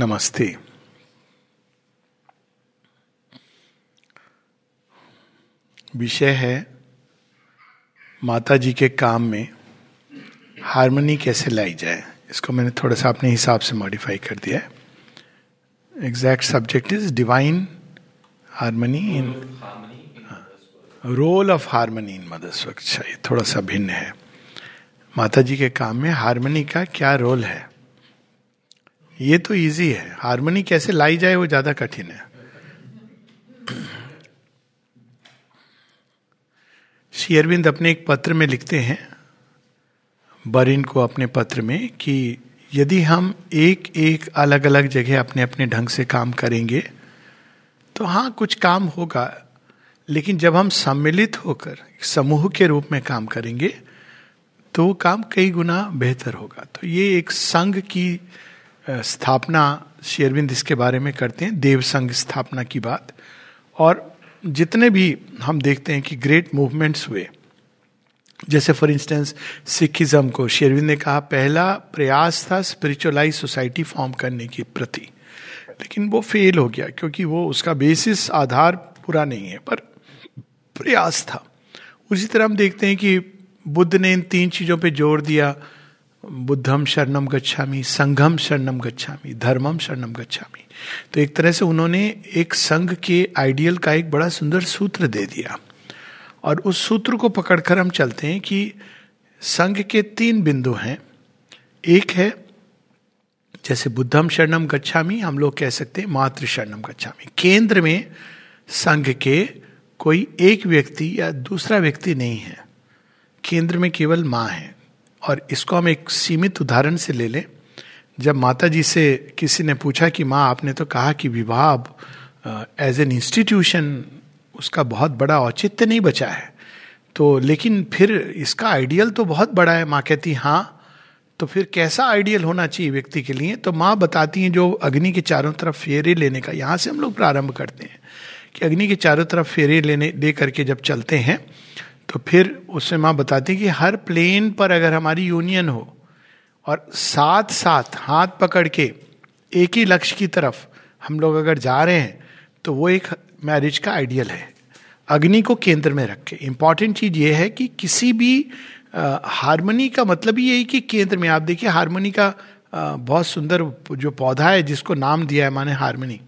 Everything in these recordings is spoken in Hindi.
नमस्ते। विषय है माता जी के काम में हारमोनी कैसे लाई जाए? इसको मैंने थोड़ा सा अपने हिसाब से मॉडिफाई कर दिया है। Exact subject is divine harmony in role of harmony in mother's अच्छा ये थोड़ा सा भिन्न है। माता जी के काम में हारमोनी का क्या रोल है? ये तो इजी है। हारमोनी कैसे लाई जाए वो ज़्यादा कठिन है। श्री अरविंद अपने एक पत्र में लिखते हैं, बरिन को अपने पत्र में, कि यदि हम एक एक अलग अलग जगह अपने अपने ढंग से काम करेंगे तो हाँ कुछ काम होगा, लेकिन जब हम सम्मिलित होकर समूह के रूप में काम करेंगे तो वो काम कई गुना बेहतर होगा। तो ये एक संघ की स्थापना शेरविंद इसके बारे में करते हैं देव संघ स्थापना की बात। और जितने भी हम देखते हैं कि ग्रेट मूवमेंट्स हुए, जैसे फॉर इंस्टेंस सिखिज्म को शेरविंद ने कहा, पहला प्रयास था स्पिरिचुअलाइज सोसाइटी फॉर्म करने के प्रति। लेकिन वो फेल हो गया, क्योंकि वो उसका बेसिस आधार पूरा नहीं है, पर प्रयास था। उसी तरह हम देखते हैं कि बुद्ध ने इन तीन चीज़ों पे ज़ोर दिया बुद्धम शरणम गच्छामी, संघम शरणम गच्छामी, धर्मम शरणम गच्छामी। तो एक तरह से उन्होंने एक संघ के आइडियल का एक बड़ा सुंदर सूत्र दे दिया। और उस सूत्र को पकड़कर हम चलते हैं कि संघ के तीन बिंदु हैं। एक है, जैसे बुद्धम शरणम गच्छामी, हम लोग कह सकते हैं मातृ शरणम गच्छामी। केंद्र में संघ के कोई एक व्यक्ति या दूसरा व्यक्ति नहीं है। केंद्र में केवल माँ है। और इसको हम एक सीमित उदाहरण से ले लें। जब माता जी से किसी ने पूछा कि, माँ, आपने तो कहा कि विवाह एज एन इंस्टीट्यूशन उसका बहुत बड़ा औचित्य नहीं बचा है। तो लेकिन फिर इसका आइडियल तो बहुत बड़ा है। माँ कहती हाँ तो फिर कैसा आइडियल होना चाहिए व्यक्ति के लिए? तो माँ बताती हैं जो अग्नि के चारों तरफ़ फेरे लेने का, यहाँ से हम लोग प्रारंभ करते हैं कि अग्नि के चारों तरफ़ फेरे लेने ले करके जब चलते हैं तो फिर उसमें माँ बताती कि हर प्लेन पर अगर हमारी यूनियन हो और साथ साथ हाथ पकड़ के एक ही लक्ष्य की तरफ़ हम लोग अगर जा रहे हैं तो वो एक मैरिज का आइडियल है। अग्नि को केंद्र में रख के। इंपॉर्टेंट चीज़ ये है कि किसी भी हारमोनी का मतलब ही यही कि केंद्र में। आप देखिए हारमोनी का आ, बहुत सुंदर जो पौधा है जिसको नाम दिया है माने हारमोनी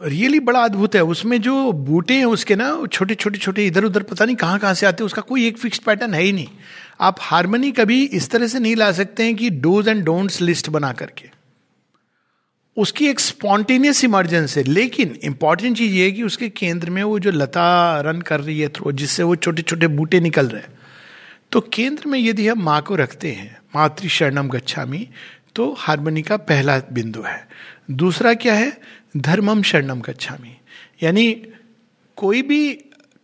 रियली बड़ा अद्भुत है। उसमें जो बूटे हैं, उसके ना छोटे छोटे छोटे इधर उधर पता नहीं कहाँ कहाँ से आते हैं, उसका कोई एक फिक्स पैटर्न है ही नहीं। आप हारमोनी कभी इस तरह से नहीं ला सकते हैं कि डोज एंड डोंट्स लिस्ट बना करके। उसकी एक स्पॉन्टेनियस इमरजेंस है, लेकिन इंपॉर्टेंट चीज़ ये है कि उसके केंद्र में वो जो लता रन कर रही है थ्रो जिससे वो छोटे छोटे बूटे निकल रहे हैं। तो केंद्र में यदि हम माँ को रखते हैं मातृ शरणम गच्छामी तो हारमोनी का पहला बिंदु है। दूसरा क्या है? धर्मम शरणम गच्छामी। यानी कोई भी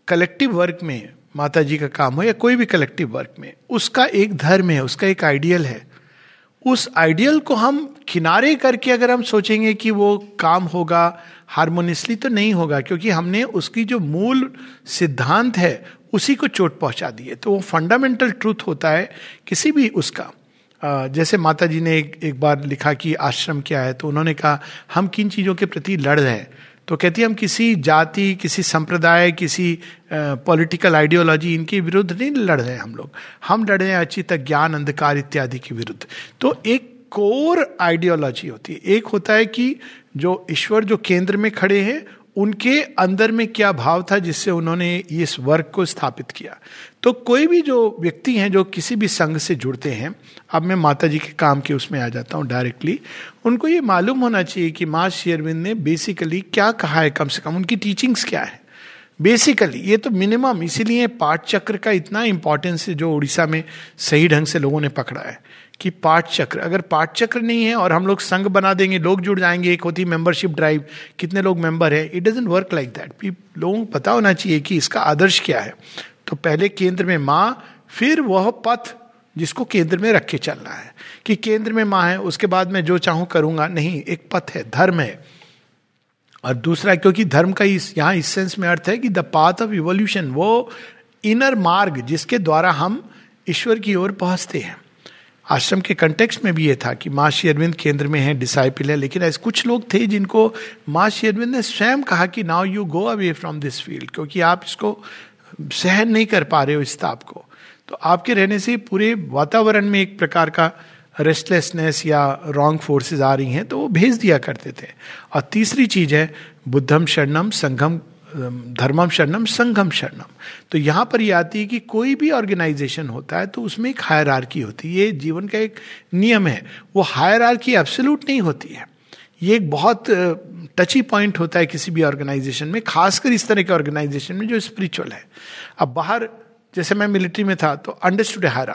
कलेक्टिव वर्क में माता जी का काम हो या कोई भी कलेक्टिव वर्क में, उसका एक धर्म है, उसका एक आइडियल है। उस आइडियल को हम किनारे करके अगर हम सोचेंगे कि वो काम होगा हारमोनियसली तो नहीं होगा, क्योंकि हमने उसकी जो मूल सिद्धांत है, उसी को चोट पहुँचा दी है। तो वो फंडामेंटल ट्रूथ होता है, किसी भी उसका। जैसे माता जी ने एक, एक बार लिखा कि आश्रम क्या है तो उन्होंने कहा हम किन चीज़ों के प्रति लड़ रहे हैं? तो कहती है हम किसी जाति किसी संप्रदाय किसी पॉलिटिकल आइडियोलॉजी इनके विरुद्ध नहीं लड़ रहे हैं हम लोग। हम लड़ रहे हैं अचित ज्ञान अंधकार इत्यादि के विरुद्ध। तो एक कोर आइडियोलॉजी होती है। एक होता है कि जो ईश्वर जो केंद्र में खड़े हैं उनके अंदर में क्या भाव था जिससे उन्होंने इस वर्क को स्थापित किया? तो कोई भी जो व्यक्ति हैं जो किसी भी संघ से जुड़ते हैं, अब मैं माता जी के काम के उसमें आ जाता हूँ डायरेक्टली उनको ये मालूम होना चाहिए कि माँ शेरविंद ने बेसिकली क्या कहा है कम से कम, उनकी टीचिंग्स क्या है? बेसिकली ये तो मिनिमम इसीलिए पाठ चक्र का इतना इंपॉर्टेंस है जो उड़ीसा में सही ढंग से लोगों ने पकड़ा है। कि पाठ चक्र। अगर पाठ चक्र नहीं है और हम लोग संघ बना देंगे, लोग जुड़ जाएँगे, एक होती मेंबरशिप ड्राइव कितने लोग मेंबर है it doesn't work like that लोगों को पता होना चाहिए कि इसका आदर्श क्या है। तो पहले केंद्र में माँ, फिर वह पथ जिसको केंद्र में रख के चलना है। कि केंद्र में माँ है, उसके बाद मैं जो चाहूँ करूँगा। नहीं, एक पथ है, धर्म है। और दूसरा, क्योंकि धर्म का इस, यहाँ इस सेंस में अर्थ है कि द पाथ ऑफ़ इवोल्यूशन वो इनर मार्ग जिसके द्वारा हम ईश्वर की ओर पहुँचते हैं। आश्रम के कंटेक्स्ट में भी ये था कि माँ श्री अरविंद केंद्र में है डिसाइपल है, लेकिन ऐसे कुछ लोग थे जिनको माँ श्री अरविंद ने स्वयं कहा कि now you go away from this field क्योंकि आप इसको सहन नहीं कर पा रहे हो इस ताप को। तो आपके रहने से पूरे वातावरण में एक प्रकार का रेस्टलेसनेस या रॉन्ग फोर्सेस आ रही हैं तो वो भेज दिया करते थे। और तीसरी चीज़ है, बुद्धम शरणम संघम धर्मम शरणम, संघम शरणम। तो यहाँ पर यह आती है कि कोई भी ऑर्गेनाइजेशन होता है तो उसमें एक हायर होती है। ये जीवन का एक नियम है। वो हायर एब्सोल्यूट नहीं होती है। ये एक बहुत टची पॉइंट होता है किसी भी ऑर्गेनाइजेशन में, खासकर इस तरह के ऑर्गेनाइजेशन में जो स्पिरिचुअल है। अब बाहर, जैसे मैं मिलिट्री में था तो अंडरस्टूड है हायर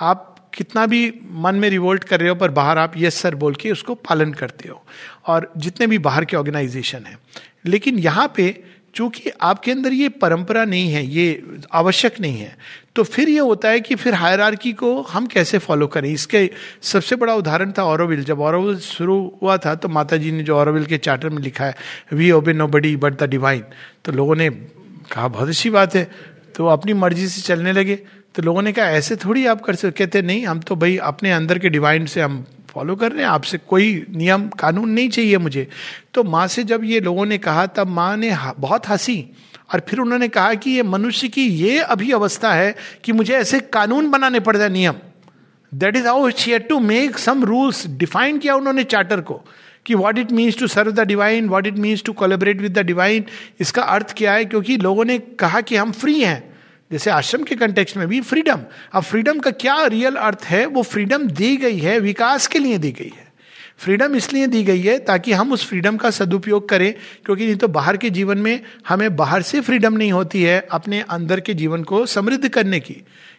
आप कितना भी मन में रिवोल्ट कर रहे हो, पर बाहर आप यस सर बोल के उसको पालन करते हो। और जितने भी बाहर के ऑर्गेनाइजेशन है। लेकिन यहाँ पे चूँकि आपके अंदर ये परंपरा नहीं है, ये आवश्यक नहीं है तो फिर ये होता है कि फिर हायर को हम कैसे फॉलो करें? इसके सबसे बड़ा उदाहरण था औरविल जब औरविल शुरू हुआ था तो माता जी ने जो औरविल के चार्टर में लिखा है we obey nobody but the divine तो लोगों ने कहा, बहुत अच्छी बात है। तो अपनी मर्ज़ी से चलने लगे। तो लोगों ने कहा, ऐसे थोड़ी आप कर सकते कहते, नहीं, हम तो भाई अपने अंदर के डिवाइन से हम फॉलो कर रहे हैं, आपसे कोई नियम, कानून नहीं चाहिए मुझे। तो माँ से जब ये लोगों ने कहा, तब माँ ने बहुत हँसी। और फिर उन्होंने कहा कि ये मनुष्य की ये अभी अवस्था है कि मुझे ऐसे कानून बनाने पड़ जाए नियम। That is how share to make some rules define किया उन्होंने चार्टर को, कि what it means to serve the divine what it means to collaborate with the divine इसका अर्थ क्या है? क्योंकि लोगों ने कहा कि हम फ्री हैं। जैसे आश्रम के कंटेक्स्ट में भी फ्रीडम अब फ्रीडम का क्या रियल अर्थ है? वो फ्रीडम दी गई है, विकास के लिए दी गई है। फ्रीडम इसलिए दी गई है ताकि हम उस फ्रीडम का सदुपयोग करें, क्योंकि नहीं तो बाहर के जीवन में हमें बाहर से फ्रीडम नहीं होती है अपने अंदर के जीवन को समृद्ध करने की।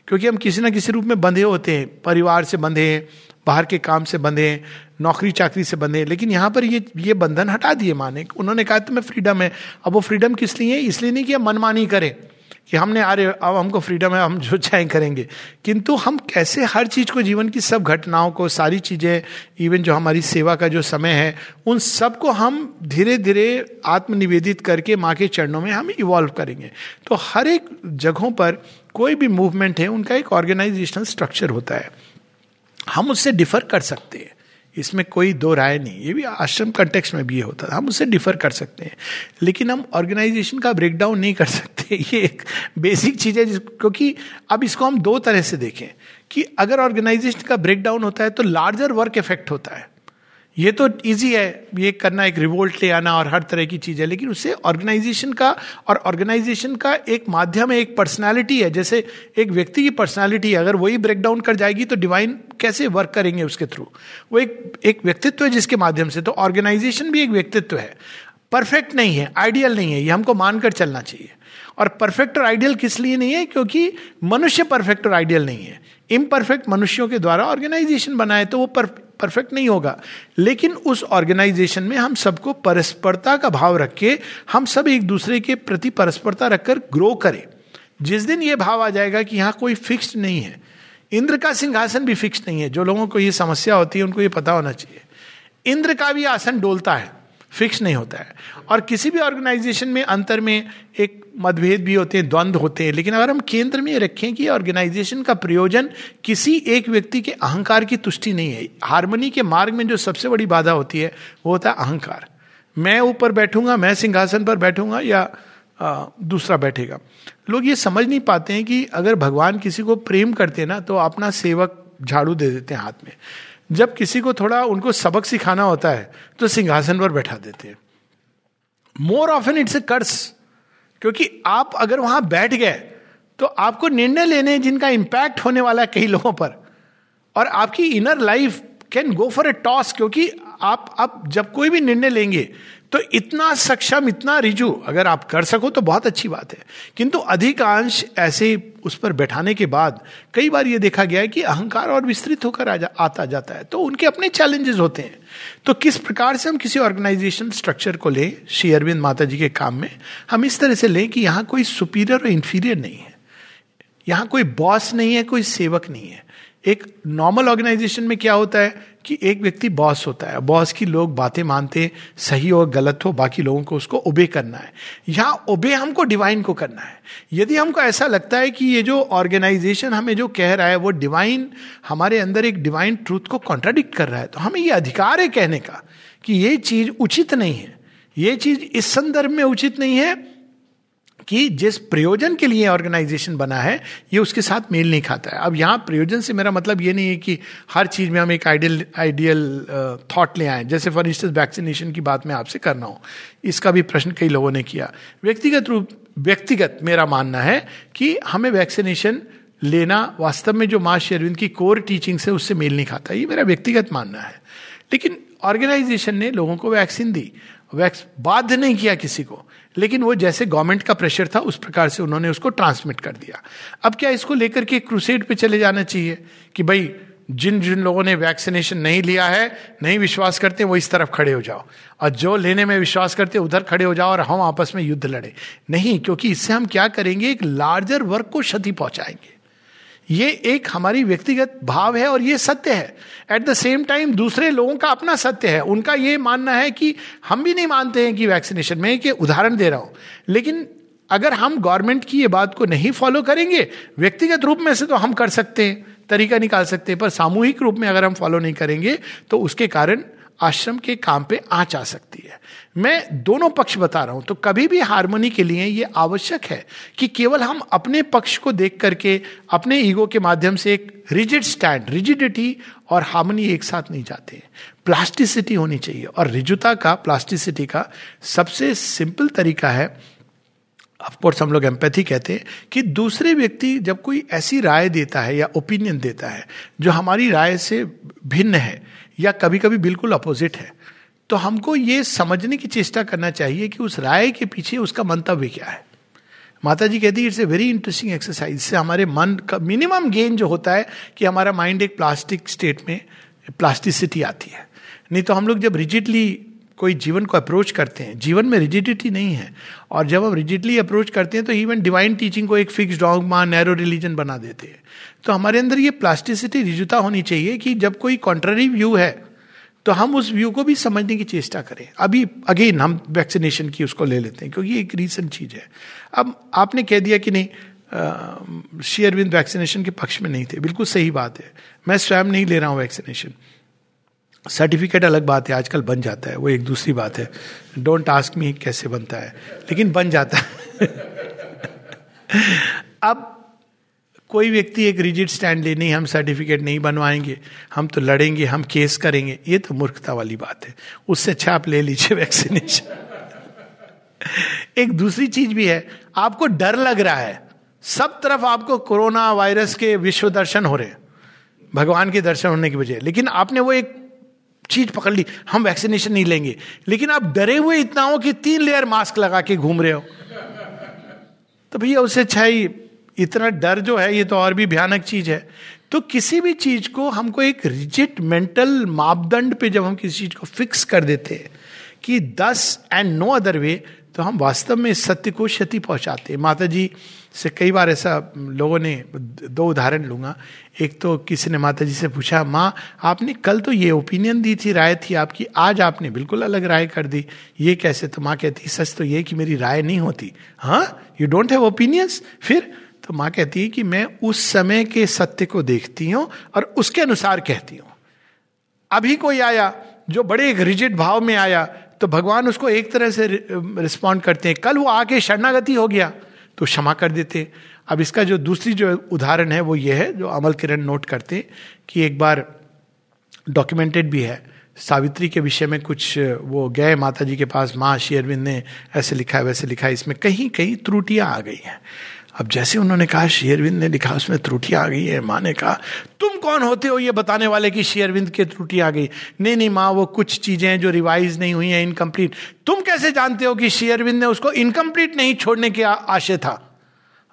क्योंकि हम किसी ना किसी रूप में बंधे होते हैं। परिवार से बंधे हैं, बाहर के काम से बंधे हैं नौकरी चाकरी से बंधे हैं। लेकिन यहाँ पर ये ये बंधन हटा दिए माने। उन्होंने कहा, तुम्हें फ्रीडम है। अब वो फ्रीडम किस लिए? इसलिए नहीं कि हम मनमानी करें। कि हमने, अरे, अब हमको फ्रीडम है, हम जो चाहें करेंगे। किंतु हम कैसे हर चीज़ को, जीवन की सब घटनाओं को, सारी चीज़ें इवन जो हमारी सेवा का जो समय है, उन सबको हम धीरे धीरे आत्मनिवेदित करके माँ के चरणों में हम इवॉल्व करेंगे। तो हर एक जगहों पर कोई भी मूवमेंट है, उनका एक ऑर्गेनाइजेशनल स्ट्रक्चर होता है। हम उससे डिफर कर सकते हैं। इसमें कोई दो राय नहीं, ये भी आश्रम कंटेक्स में भी ये होता था। हम उससे डिफर कर सकते हैं। लेकिन हम ऑर्गेनाइजेशन का ब्रेकडाउन नहीं कर सकते। ये एक बेसिक चीज़ है क्योंकि अब इसको हम दो तरह से देखें कि अगर ऑर्गेनाइजेशन का ब्रेकडाउन होता है तो लार्जर वर्क इफ़ेक्ट होता है। ये तो इजी है, ये करना एक रिवोल्ट ले आना और हर तरह की चीज़ है, लेकिन उससे ऑर्गेनाइजेशन का और ऑर्गेनाइजेशन का एक माध्यम है, एक पर्सनालिटी है। जैसे एक व्यक्ति की पर्सनालिटी अगर वही ब्रेक डाउन कर जाएगी तो डिवाइन कैसे वर्क करेंगे उसके थ्रू वो एक एक व्यक्तित्व है जिसके माध्यम से तो ऑर्गेनाइजेशन भी एक व्यक्तित्व है। परफेक्ट नहीं है आइडियल नहीं है, ये हमको मानकर चलना चाहिए। और परफेक्ट और आइडियल किस लिए नहीं है? क्योंकि मनुष्य परफेक्ट और आइडियल नहीं है। इम्परफेक्ट मनुष्यों के द्वारा ऑर्गेनाइजेशन बनाए तो वो परफेक्ट नहीं होगा। लेकिन उस ऑर्गेनाइजेशन में हम सबको परस्परता का भाव रख के, हम सब एक दूसरे के प्रति परस्परता रखकर ग्रो करें। जिस दिन ये भाव आ जाएगा कि यहाँ कोई फिक्स्ड नहीं है, इंद्र का सिंहासन भी फिक्स नहीं है, जो लोगों को ये समस्या होती है, उनको ये पता होना चाहिए। इंद्र का भी आसन डोलता है। फिक्स नहीं होता है। और किसी भी ऑर्गेनाइजेशन में अंतर में एक मतभेद भी होते हैं द्वंद्व होते हैं लेकिन अगर हम केंद्र में रखें कि ऑर्गेनाइजेशन का प्रयोजन किसी एक व्यक्ति के अहंकार की तुष्टि नहीं है। हारमोनी के मार्ग में जो सबसे बड़ी बाधा होती है वो होता है अहंकार। मैं ऊपर बैठूँगा मैं सिंहासन पर बैठूँगा या आ, दूसरा बैठेगा। लोग ये समझ नहीं पाते हैं कि अगर भगवान किसी को प्रेम करते ना तो अपना सेवक झाड़ू दे देते हैं हाथ में। जब किसी को थोड़ा उनको सबक सिखाना होता है तो सिंहासन पर बैठा देते हैं। More often it's a curse क्योंकि आप अगर वहाँ बैठ गए तो आपको निर्णय लेने जिनका इंपैक्ट होने वाला है कई लोगों पर। और आपकी inner life can go for a toss क्योंकि आप अब जब कोई भी निर्णय लेंगे तो इतना सक्षम इतना रिजु अगर आप कर सको तो बहुत अच्छी बात है। किंतु अधिकांश ऐसे उस पर बैठाने के बाद कई बार ये देखा गया है कि अहंकार और विस्तृत होकर आ जा, आता जाता है। तो उनके अपने चैलेंजेस होते हैं। तो किस प्रकार से हम किसी ऑर्गेनाइजेशन स्ट्रक्चर को लें श्री अरविंद माता जी के काम में हम इस तरह से लें कि यहाँ कोई सुपीरियर और इंफीरियर नहीं है। यहाँ कोई बॉस नहीं है कोई सेवक नहीं है। एक नॉर्मल ऑर्गेनाइजेशन में क्या होता है? कि एक व्यक्ति बॉस होता है, बॉस की लोग बातें मानते सही और गलत हो, बाकी लोगों को उसको ओबे करना है। यहाँ ओबे हमको डिवाइन को करना है। यदि हमको ऐसा लगता है कि ये जो ऑर्गेनाइजेशन हमें जो कह रहा है, वो डिवाइन हमारे अंदर एक डिवाइन ट्रूथ को कॉन्ट्राडिक्ट कर रहा है तो हमें ये अधिकार है कहने का कि ये चीज़ उचित नहीं है। ये चीज़ इस संदर्भ में उचित नहीं है कि जिस प्रयोजन के लिए ऑर्गेनाइजेशन बना है, ये उसके साथ मेल नहीं खाता है। अब यहाँ प्रयोजन से मेरा मतलब ये नहीं है कि हर चीज़ में हम एक आइडियल आइडियल थॉट ले आए। जैसे फॉर इंस्टेंस वैक्सीनेशन की बात मैं आपसे करना हूँ। इसका भी प्रश्न कई लोगों ने किया। व्यक्तिगत रूप, व्यक्तिगत मेरा मानना है कि हमें वैक्सीनेशन लेना वास्तव में जो माँ शेरविंद की कोर टीचिंग से उससे मेल नहीं खाता। ये मेरा व्यक्तिगत मानना है। लेकिन ऑर्गेनाइजेशन ने लोगों को वैक्सीन दी। वैक्स बाध्य नहीं किया किसी को। लेकिन वो जैसे गवर्नमेंट का प्रेशर था, उस प्रकार से उन्होंने उसको ट्रांसमिट कर दिया। अब क्या इसको लेकर के क्रूसेड पे चले जाना चाहिए कि भाई, जिन जिन लोगों ने वैक्सीनेशन नहीं लिया है, नहीं विश्वास करते, वो इस तरफ़ खड़े हो जाओ। और जो लेने में विश्वास करते, उधर खड़े हो जाओ और हम आपस में युद्ध लड़े। नहीं, क्योंकि इससे हम क्या करेंगे, एक लार्जर वर्ग को क्षति पहुंचाएँगे। ये एक हमारी व्यक्तिगत भाव है और ये सत्य है। एट द सेम टाइम दूसरे लोगों का अपना सत्य है। उनका ये मानना है कि हम भी नहीं मानते हैं कि वैक्सीनेशन में कि उदाहरण दे रहा हूँ। लेकिन अगर हम गवर्नमेंट की ये बात को नहीं फॉलो करेंगे, व्यक्तिगत रूप में से तो हम कर सकते हैं, तरीका निकाल सकते हैं, पर सामूहिक रूप में अगर हम फॉलो नहीं करेंगे तो उसके कारण आश्रम के काम पे आ सकती है। मैं दोनों पक्ष बता रहा हूँ तो कभी भी हारमोनी के लिए ये आवश्यक है कि केवल हम अपने पक्ष को देख करके, अपने ईगो के माध्यम से एक रिजिड स्टैंड, रिजिडिटी और हार्मोनी एक साथ नहीं जाते। प्लास्टिसिटी होनी चाहिए और रिजुता का, प्लास्टिसिटी का सबसे सिंपल तरीका है ऑफकोर्स हम लोग एम्पैथी कहते हैं कि दूसरे व्यक्ति जब कोई ऐसी राय देता है या ओपिनियन देता है, जो हमारी राय से भिन्न है या कभी कभी बिल्कुल अपोजिट है। तो हमको ये समझने की चेष्टा करना चाहिए कि उस राय के पीछे उसका मंतव्य क्या है। माता जी कहती है it's a very interesting exercise इससे हमारे मन का मिनिमम गेन जो होता है कि हमारा माइंड एक प्लास्टिक स्टेट में प्लास्टिसिटी आती है। नहीं तो हम लोग जब रिजिडली कोई जीवन को अप्रोच करते हैं। जीवन में रिजिडिटी नहीं है। और जब हम रिजिडली अप्रोच करते हैं तो इवन डिवाइन टीचिंग को एक फिक्स डॉगमा नैरो रिलीजन बना देते हैं। तो हमारे अंदर ये प्लास्टिसिटी रिजुता होनी चाहिए कि जब कोई कॉन्ट्ररी व्यू है तो हम उस व्यू को भी समझने की चेष्टा करें। अभी अगेन हम वैक्सीनेशन की उसको ले लेते हैं, क्योंकि एक रीसेंट चीज़ है। अब आपने कह दिया कि नहीं शेयरविंद वैक्सीनेशन के पक्ष में नहीं थे। बिल्कुल सही बात है। मैं स्वयं नहीं ले रहा हूँ वैक्सीनेशन सर्टिफिकेट अलग बात है, आजकल बन जाता है, वो एक दूसरी बात है। डोंट आस्क मी कैसे बनता है, लेकिन बन जाता है। अब कोई व्यक्ति एक रिजिड स्टैंड ले नहीं हम सर्टिफिकेट नहीं बनवाएँगे, हम तो लड़ेंगे, हम केस करेंगे, ये तो मूर्खता वाली बात है। उससे अच्छा आप ले लीजिए वैक्सीनेशन एक दूसरी चीज़ भी है, आपको डर लग रहा है, सब तरफ़ आपको कोरोना वायरस के विश्व दर्शन हो रहे हैं, भगवान के दर्शन होने की वजह लेकिन आपने वो एक चीज़ पकड़ ली, हम वैक्सीनेशन नहीं लेंगे। लेकिन आप डरे हुए इतना हो कि तीन लेयर मास्क लगा के घूम रहे हो। तो भैया उससे अच्छा ही इतना डर जो है, ये तो और भी भयानक चीज़ है। तो किसी भी चीज़ को हमको एक रिजिट मेंटल मापदंड पे जब हम किसी चीज़ को फिक्स कर देते हैं कि दस एंड नो अदर वे तो हम वास्तव में सत्य को क्षति पहुंचाते हैं। माता जी से कई बार ऐसा लोगों ने दो उदाहरण लूँगा। एक तो किसी ने माता जी से पूछा, माँ, आपने कल तो ये ओपिनियन दी थी, राय थी आपकी, आज आपने बिल्कुल अलग राय कर दी। ये कैसे? तो माँ कहती, सच तो ये कि मेरी राय नहीं होती। हाँ? यू डोंट हैव ओपिनियंस फिर तो माँ कहती है कि, मैं उस समय के सत्य को देखती हूँ और उसके अनुसार कहती हूँ। अभी कोई आया जो बड़े एक रिजिड भाव में आया तो भगवान उसको एक तरह से रिस्पॉन्ड करते हैं। कल वो आके शरणागति हो गया तो क्षमा कर देते अब इसका जो दूसरी जो उदाहरण है, वो ये है, जो अमल किरण नोट करते कि एक बार डॉक्यूमेंटेड भी है। सावित्री के विषय में कुछ, वो गए माता जी के पास, माँ शेयरविंद ने ऐसे लिखा है वैसे लिखा है इसमें कहीं कहीं त्रुटियाँ आ गई हैं। अब जैसे उन्होंने कहा, शेयरविंद ने लिखा, उसमें त्रुटियाँ आ गई है। माँ ने कहा, तुम कौन होते हो ये बताने वाले कि शेयरविंद के त्रुटि आ गई? नहीं नहीं माँ, वो कुछ चीज़ें जो रिवाइज नहीं हुई हैं, इनकम्प्लीट। तुम कैसे जानते हो कि शेयरविंद ने उसको इनकम्प्लीट नहीं छोड़ने के आशय था?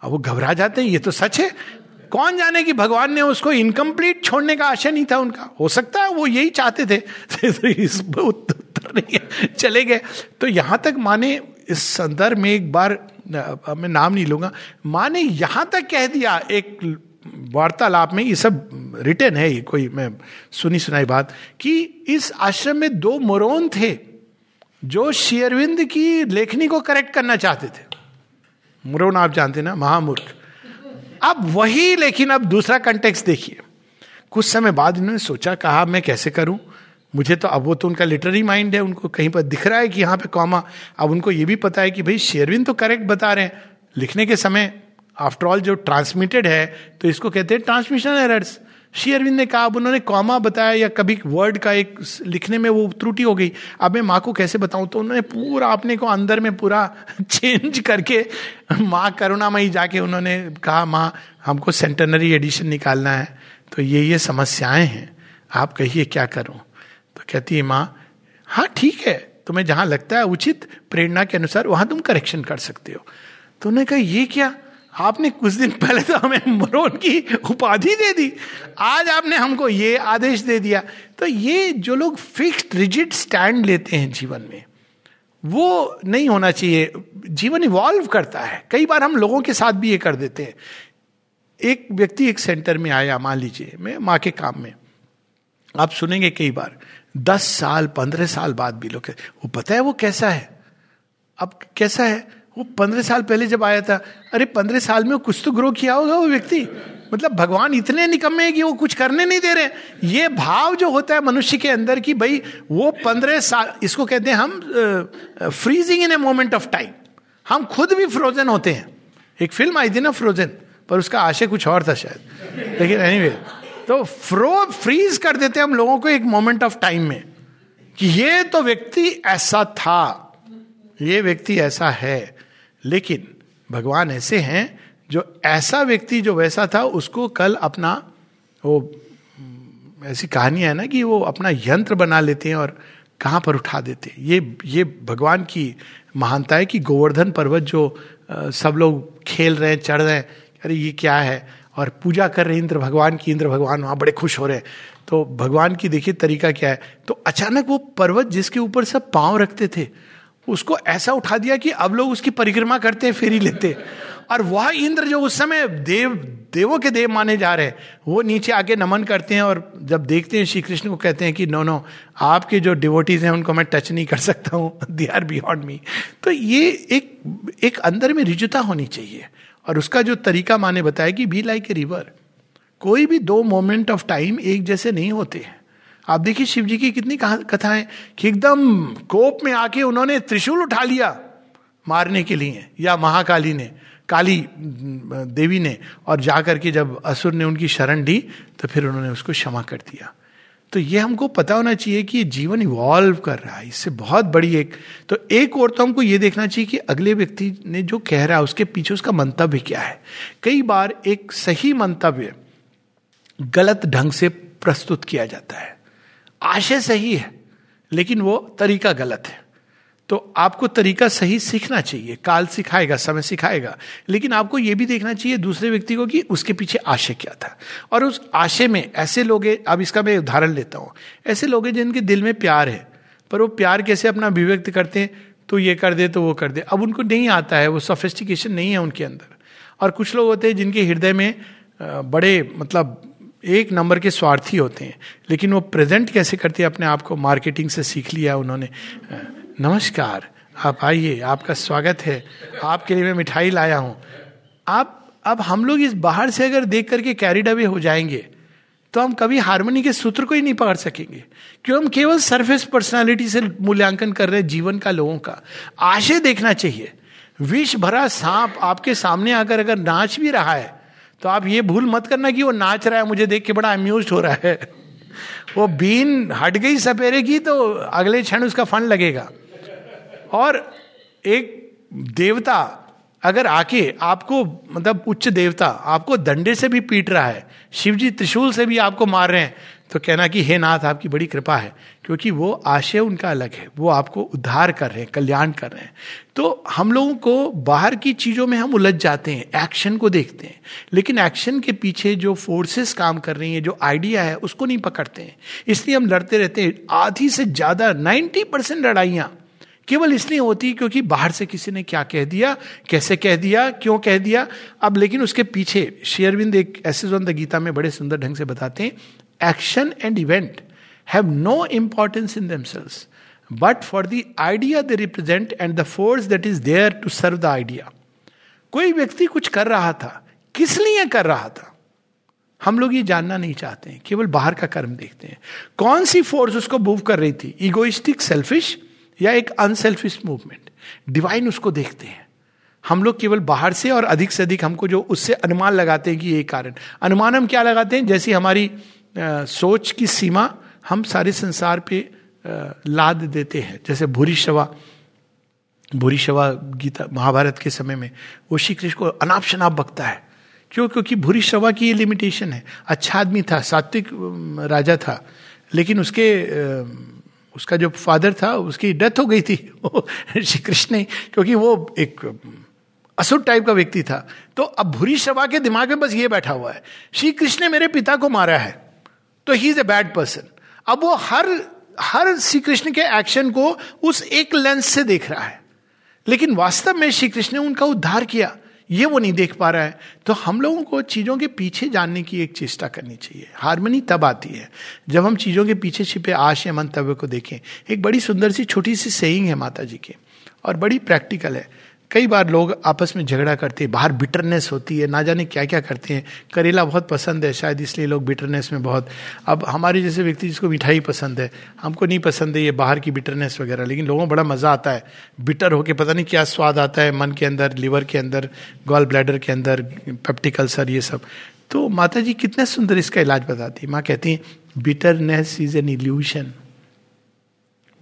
अब वो घबरा जाते हैं, ये तो सच है। कौन जाने कि भगवान ने उसको इनकम्प्लीट छोड़ने का आशय नहीं था उनका? हो सकता है, वो यही चाहते थे। तो इस उत्तर नहीं चले गए। तो यहाँ तक माने इस संदर्भ में एक बार मैं नाम नहीं लूँगा। माँ ने यहाँ तक कह दिया, एक वार्तालाप में, ये सब रिटर्न है, ये कोई मैं सुनी सुनाई बात, कि इस आश्रम में दो मोरोन थे, जो शेयरविंद की लेखनी को करेक्ट करना चाहते थे। मुरोन आप जानते ना, महामूर्ख। अब वही लेकिन अब दूसरा कंटेक्स देखिए। कुछ समय बाद इन्होंने सोचा, कहा, मैं कैसे करूँ? मुझे तो अब वो तो उनका लिटररी माइंड है, उनको कहीं पर दिख रहा है कि यहाँ पे कॉमा अब उनको ये भी पता है कि भाई शेरविन तो करेक्ट बता रहे हैं। लिखने के समय आफ्टर ऑल जो ट्रांसमिटेड है तो इसको कहते हैं ट्रांसमिशन एरर्स श्री अरविंद ने कहा, अब उन्होंने कॉमा बताया या कभी वर्ड का एक लिखने में वो त्रुटि हो गई। अब मैं माँ को कैसे बताऊँ? तो उन्होंने पूरा अपने को अंदर में पूरा चेंज करके, माँ करुणामयी जाके उन्होंने कहा, माँ, हमको सेंटनरी एडिशन निकालना है। तो ये ये समस्याएँ हैं। आप कहिए क्या करूँ? तो कहती है माँ हाँ ठीक है, तुम्हें जहाँ लगता है उचित प्रेरणा के अनुसार वहाँ तुम करेक्शन कर सकते हो। तो उन्होंने कहा, ये क्या? आपने कुछ दिन पहले तो हमें मरोन की उपाधि दे दी। आज आपने हमको ये आदेश दे दिया। तो ये जो लोग फिक्स्ड रिजिड स्टैंड लेते हैं जीवन में, वो नहीं होना चाहिए। जीवन इवॉल्व करता है। कई बार हम लोगों के साथ भी ये कर देते हैं। एक व्यक्ति एक सेंटर में आया, मान लीजिए, मैं माँ के काम में। आप सुनेंगे कई बार दस साल पंद्रह साल बाद भी लोग वो पता है वो कैसा है? अब कैसा है? वो पंद्रह साल पहले जब आया था अरे पंद्रह साल में कुछ तो ग्रो किया होगा वो व्यक्ति। मतलब भगवान इतने निकम्मे हैं कि वो कुछ करने नहीं दे रहे ये भाव जो होता है मनुष्य के अंदर की भाई वो पंद्रह साल इसको कहते हैं हम freezing in a moment of time हम खुद भी फ्रोजन होते हैं। एक फ़िल्म आई थी ना फ्रोजन पर उसका आशय कुछ और था शायद। लेकिन एनी anyway, तो फ्रो फ्रीज कर देते हैं हम लोगों को एक मोमेंट ऑफ़ टाइम में कि ये तो व्यक्ति ऐसा था। ये व्यक्ति ऐसा है। लेकिन भगवान ऐसे हैं जो ऐसा व्यक्ति जो वैसा था, उसको कल अपना वो ऐसी कहानी है ना कि वो अपना यंत्र बना लेते हैं और कहाँ पर उठा देते हैं। ये ये भगवान की महानता है कि गोवर्धन पर्वत जो सब लोग खेल रहे हैं, चढ़ रहे हैं, अरे ये क्या है? और पूजा कर रहे इंद्र भगवान की, इंद्र भगवान वहाँ बड़े खुश हो रहे तो भगवान की देखिए तरीका क्या है? तो अचानक वो पर्वत जिसके ऊपर सब पाँव रखते थे, उसको ऐसा उठा दिया कि अब लोग उसकी परिक्रमा करते हैं, फेरी लेते और वह इंद्र जो उस समय देव, देवों के देव माने जा रहे हैं, वो नीचे आके नमन करते हैं और जब देखते हैं, श्री कृष्ण को कहते हैं कि नो नो आपके जो डिवोटीज हैं, उनको मैं टच नहीं कर सकता हूँ दे आर बियॉन्ड मी तो ये एक एक अंदर में रिजुता होनी चाहिए। और उसका जो तरीका माने बताया कि बी लाइक ए रिवर कोई भी दो मोमेंट ऑफ़ टाइम एक जैसे नहीं होते हैं। आप देखिए शिव जी की कितनी कथाएँ, कि एकदम कोप में आके उन्होंने त्रिशूल उठा लिया मारने के लिए, या महाकाली ने, काली देवी ने, और जाकर के जब असुर ने उनकी शरण दी तो फिर उन्होंने उसको क्षमा कर दिया। तो ये हमको पता होना चाहिए कि ये जीवन इवॉल्व कर रहा है, इससे बहुत बड़ी एक। तो एक और तो हमको ये देखना चाहिए कि अगले व्यक्ति ने जो कह रहा है, उसके पीछे उसका मंतव्य क्या है। कई बार एक सही मंतव्य गलत ढंग से प्रस्तुत किया जाता है। आशय सही है, लेकिन वो तरीका गलत है। तो आपको तरीका सही सीखना चाहिए। काल सिखाएगा, समय सिखाएगा। लेकिन आपको यह भी देखना चाहिए दूसरे व्यक्ति को कि उसके पीछे आशय क्या था। और उस आशय में ऐसे लोग अब इसका मैं उदाहरण लेता हूँ। ऐसे लोग हैं जिनके दिल में प्यार है, पर वो प्यार कैसे अपना अभिव्यक्त करते हैं? तो ये कर दे तो वो कर दे। अब उनको नहीं आता है, वो सोफिस्टिकेशन नहीं है उनके अंदर। और कुछ लोग होते हैं जिनके हृदय में बड़े मतलब एक नंबर के स्वार्थी होते हैं, लेकिन वो प्रेजेंट कैसे करते हैं? अपने आप को मार्केटिंग से सीख लिया उन्होंने। नमस्कार, आप आइए, आपका स्वागत है। आपके लिए मैं मिठाई लाया हूँ। आप, अब हम लोग इस बाहर से अगर देख करके कैरिड अवे हो जाएँगे तो हम कभी हारमोनी के सूत्र को ही नहीं पकड़ सकेंगे। क्यों? हम केवल सरफेस पर्सनालिटी से मूल्यांकन कर रहे हैं जीवन का, लोगों का। आशय देखना चाहिए। विष भरा सांप आपके सामने आकर अगर नाच भी रहा है तो आप ये भूल मत करना कि वो नाच रहा है, मुझे देख के बड़ा अम्यूज हो रहा है। वो बीन हट गई सपेरे की तो अगले क्षण उसका फंड लगेगा। और एक देवता अगर आके आपको मतलब उच्च देवता, आपको दंडे से भी पीट रहा है शिव जी त्रिशूल से भी आपको मार रहे हैं तो कहना कि हे नाथ, आपकी बड़ी कृपा है, क्योंकि वो आशय उनका अलग है, वो आपको उद्धार कर रहे हैं, कल्याण कर रहे हैं। तो हम लोगों को बाहर की चीज़ों में हम उलझ जाते हैं, एक्शन को देखते हैं, लेकिन एक्शन के पीछे जो फोर्सेस काम कर रही हैं, जो आइडिया है, उसको नहीं पकड़ते हैं। इसलिए हम लड़ते रहते हैं, आधी से ज़्यादा, नाइन्टी परसेंट लड़ाइयाँ केवल इसलिए होती क्योंकि बाहर से किसी ने क्या कह दिया, कैसे कह दिया, क्यों कह दिया। अब लेकिन उसके पीछे शेयरविंद एक ऐसे द गीता में बड़े सुंदर ढंग से बताते हैं, action and event have no importance in themselves but for the idea they represent and the force that is there to serve the idea कोई व्यक्ति कुछ कर रहा था, किस लिए कर रहा था? हम लोग ये जानना नहीं चाहते हैं, केवल बाहर का कर्म देखते हैं। कौन सी फोर्स उसको मूव कर रही थी? इगोइस्टिक सेल्फिश या एक अनसेल्फिश मूवमेंट डिवाइन उसको देखते हैं। हम लोग केवल बाहर से और अधिक से अधिक हमको जो उससे अनुमान लगाते हैं कि ये कारण। अनुमान हम क्या लगाते हैं? जैसी हमारी आ, सोच की सीमा हम सारे संसार पे आ, लाद देते हैं। जैसे भूरी शवा भूरी शवा गीता महाभारत के समय में वो श्री कृष्ण को अनाप शनाप बकता है। क्यों? क्योंकि भूरी शवा की ये लिमिटेशन है। अच्छा आदमी था सात्विक राजा था। लेकिन उसके उसका जो फादर था, उसकी डेथ हो गई थी श्री कृष्ण ने, क्योंकि वो एक असुर टाइप का व्यक्ति था। तो अब भूरी शवा के दिमाग में बस ये बैठा हुआ है श्री कृष्ण ने मेरे पिता को मारा है तो he is a bad person अब वो हर हर श्री कृष्ण के एक्शन को उस एक लेंस से देख रहा है। लेकिन वास्तव में श्री कृष्ण ने उनका उद्धार किया। ये वो नहीं देख पा रहा है। तो हम लोगों को चीज़ों के पीछे जानने की एक चेष्टा करनी चाहिए। हारमोनी तब आती है, जब हम चीज़ों के पीछे छिपे आश या मंतव्य को देखें। एक बड़ी सुंदर सी छोटी सी सेइंग है माता जी की, और बड़ी प्रैक्टिकल है। कई बार लोग आपस में झगड़ा करते हैं, बाहर बिटरनेस होती है, ना जाने क्या क्या करते हैं। करेला बहुत पसंद है, शायद इसलिए लोग बिटरनेस में बहुत। अब हमारे जैसे व्यक्ति जिसको मिठाई पसंद है, हमको नहीं पसंद है ये बाहर की बिटरनेस वगैरह, लेकिन लोगों को बड़ा मज़ा आता है। बिटर होके पता नहीं क्या स्वाद आता है, मन के अंदर लिवर के अंदर गॉल ब्लैडर के अंदर पेप्टिक अल्सर ये सब। तो माता जी कितने सुंदर इसका इलाज बताती माँ कहती हैं bitterness is an illusion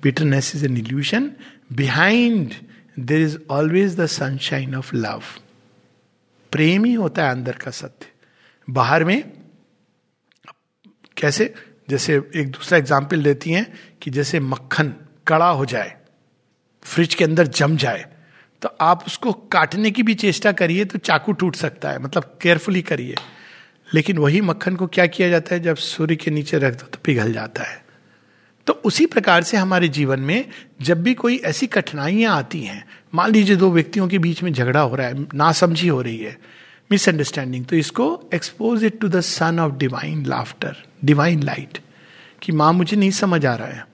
bitterness is an illusion behind there is always the sunshine of love प्रेम ही होता है अंदर का सत्य बाहर में कैसे जैसे एक दूसरा एग्ज़ाम्पल देती हैं कि जैसे मक्खन कड़ा हो जाए फ्रिज के अंदर जम जाए तो आप उसको काटने की भी चेष्टा करिए तो चाकू टूट सकता है मतलब केयरफुली करिए लेकिन वही मक्खन को क्या किया जाता है जब सूर्य के नीचे रख दो तो पिघल जाता है तो उसी प्रकार से हमारे जीवन में जब भी कोई ऐसी कठिनाइयाँ आती हैं, मान लीजिए दो व्यक्तियों के बीच में झगड़ा हो रहा है, नासमझी हो रही है मिसअंडरस्टैंडिंग तो इसको expose it to the sun of divine laughter divine light कि माँ मुझे नहीं समझ आ रहा है।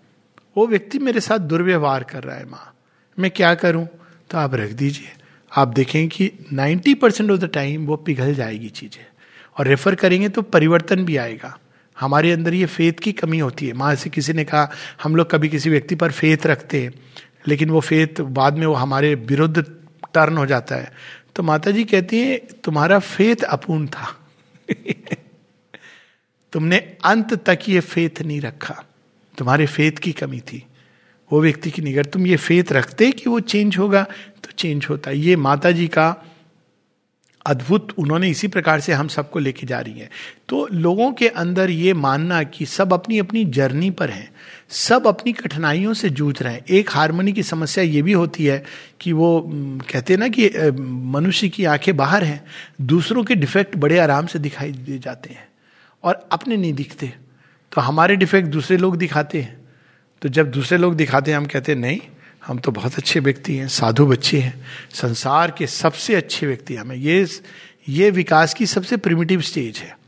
वो व्यक्ति मेरे साथ दुर्व्यवहार कर रहा है माँ। मैं क्या करूँ? तो आप रख दीजिए। आप देखें कि 90 परसेंट ऑफ़ द टाइम वो पिघल जाएगी चीज़ें। और रेफर करेंगे तो परिवर्तन भी आएगा। हमारे अंदर ये फेथ की कमी होती है। माँ से किसी ने कहा, हम लोग कभी किसी व्यक्ति पर फेथ रखते हैं, लेकिन वो फेथ बाद में वो हमारे विरुद्ध टर्न हो जाता है। तो माता जी कहती है, तुम्हारा फेथ अपूर्ण था। तुमने अंत तक ये फेथ नहीं रखा। तुम्हारे फेथ की कमी थी। वो व्यक्ति की निगर, तुम ये फेथ रखते कि वो चेंज होगा तो चेंज होता ये माता जी का अद्भुत उन्होंने इसी प्रकार से हम सबको लेके जा रही हैं। तो लोगों के अंदर ये मानना कि सब अपनी अपनी जर्नी पर हैं, सब अपनी कठिनाइयों से जूझ रहे हैं। एक हारमोनी की समस्या ये भी होती है कि वो कहते हैं ना कि मनुष्य की आँखें बाहर हैं, दूसरों के डिफेक्ट बड़े आराम से दिखाई दे जाते हैं और अपने नहीं दिखते। तो हमारे डिफेक्ट दूसरे लोग दिखाते हैं। तो जब दूसरे लोग दिखाते हैं, हम कहते हैं, नहीं हम तो बहुत अच्छे व्यक्ति हैं, साधु बच्चे हैं। संसार के सबसे अच्छे व्यक्ति हमें ये ये विकास की सबसे प्रिमिटिव स्टेज है।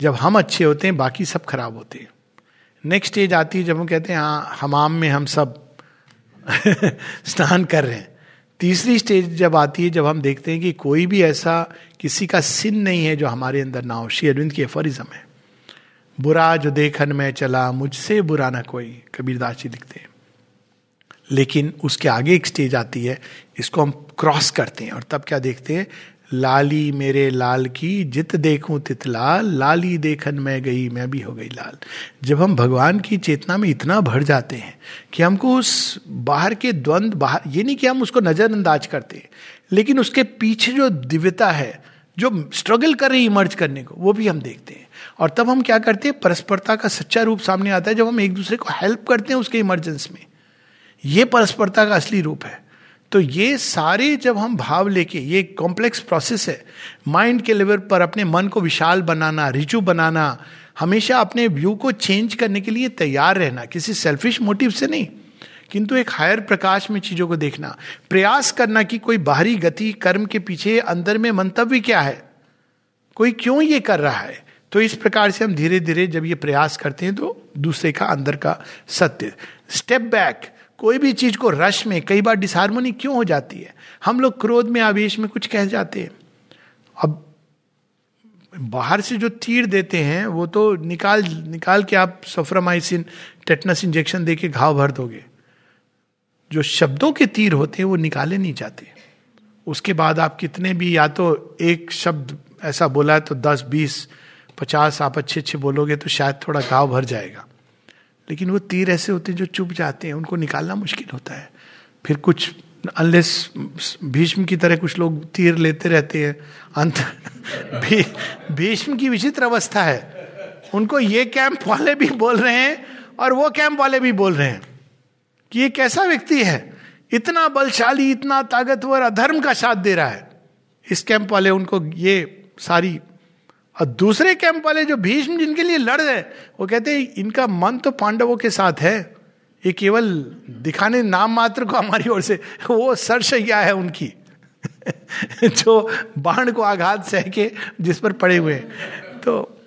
जब हम अच्छे होते हैं, बाकी सब खराब होते हैं। नेक्स्ट स्टेज आती है जब हम कहते हैं हाँ हमाम में हम सब स्नान कर रहे हैं। तीसरी स्टेज जब आती है, जब हम देखते हैं कि कोई भी ऐसा किसी का सिन नहीं है जो हमारे अंदर ना हो। श्री अरविंद की एफोरिज्म है। बुरा जो देखन में चला, मुझसे बुरा ना कोई। कबीरदास जी लिखते हैं। लेकिन उसके आगे एक स्टेज आती है, इसको हम क्रॉस करते हैं और तब क्या देखते हैं? लाली मेरे लाल की जित देखूँ तित लाल, लाली देखन मैं गई, मैं भी हो गई लाल। जब हम भगवान की चेतना में इतना भर जाते हैं कि हमको उस बाहर के द्वंद, बाहर, ये नहीं कि हम उसको नजरअंदाज करते हैं, लेकिन उसके पीछे जो दिव्यता है, जो स्ट्रगल कर रही इमर्ज करने को, वो भी हम देखते हैं। और तब हम क्या करते हैं? परस्परता का सच्चा रूप सामने आता है जब हम एक दूसरे को हेल्प करते हैं उसके इमरजेंस में। ये परस्परता का असली रूप है। तो ये सारे जब हम भाव लेके, ये कॉम्प्लेक्स प्रोसेस है माइंड के लेवल पर अपने मन को विशाल बनाना रिचू बनाना, हमेशा अपने व्यू को चेंज करने के लिए तैयार रहना, किसी सेल्फिश मोटिव से नहीं, किंतु एक हायर प्रकाश में चीज़ों को देखना, प्रयास करना कि कोई बाहरी गति, कर्म के पीछे, अंदर में मंतव्य क्या है, कोई क्यों ये कर रहा है? तो इस प्रकार से हम धीरे धीरे जब ये प्रयास करते हैं तो दूसरे का, अंदर का सत्य। स्टेप बैक कोई भी चीज़ को रश में, कई बार डिसहारमोनी क्यों हो जाती है? हम लोग क्रोध में, आवेश में कुछ कह जाते हैं। अब बाहर से जो तीर देते हैं, वो तो निकाल निकाल के आप सोफ्रामाइसिन टेटनस इंजेक्शन दे के घाव भर दोगे। जो शब्दों के तीर होते हैं, वो निकाले नहीं जाते। उसके बाद आप कितने भी, या तो एक शब्द ऐसा बोला है तो दस, बीस, पचास, आप अच्छे अच्छे बोलोगे तो शायद थोड़ा घाव भर जाएगा। लेकिन वो तीर ऐसे होते हैं जो चुप जाते हैं उनको निकालना मुश्किल होता है। फिर कुछ अनलेस भीष्म की तरह कुछ लोग तीर लेते रहते हैं अंत भी, भीष्म की विचित्र अवस्था है। उनको ये कैंप वाले भी बोल रहे हैं और वो कैंप वाले भी बोल रहे हैं कि ये कैसा व्यक्ति है? इतना बलशाली इतना ताकतवर अधर्म का साथ दे रहा है। इस कैंप वाले उनको ये सारी और दूसरे कैंप वाले जो भीष्म जिनके लिए लड़ रहे वो कहते हैं इनका मन तो पांडवों के साथ है। ये केवल दिखाने नाम मात्र को हमारी ओर से वो सरसैया है उनकी जो बाण को आघात सह के जिस पर पड़े हुए तो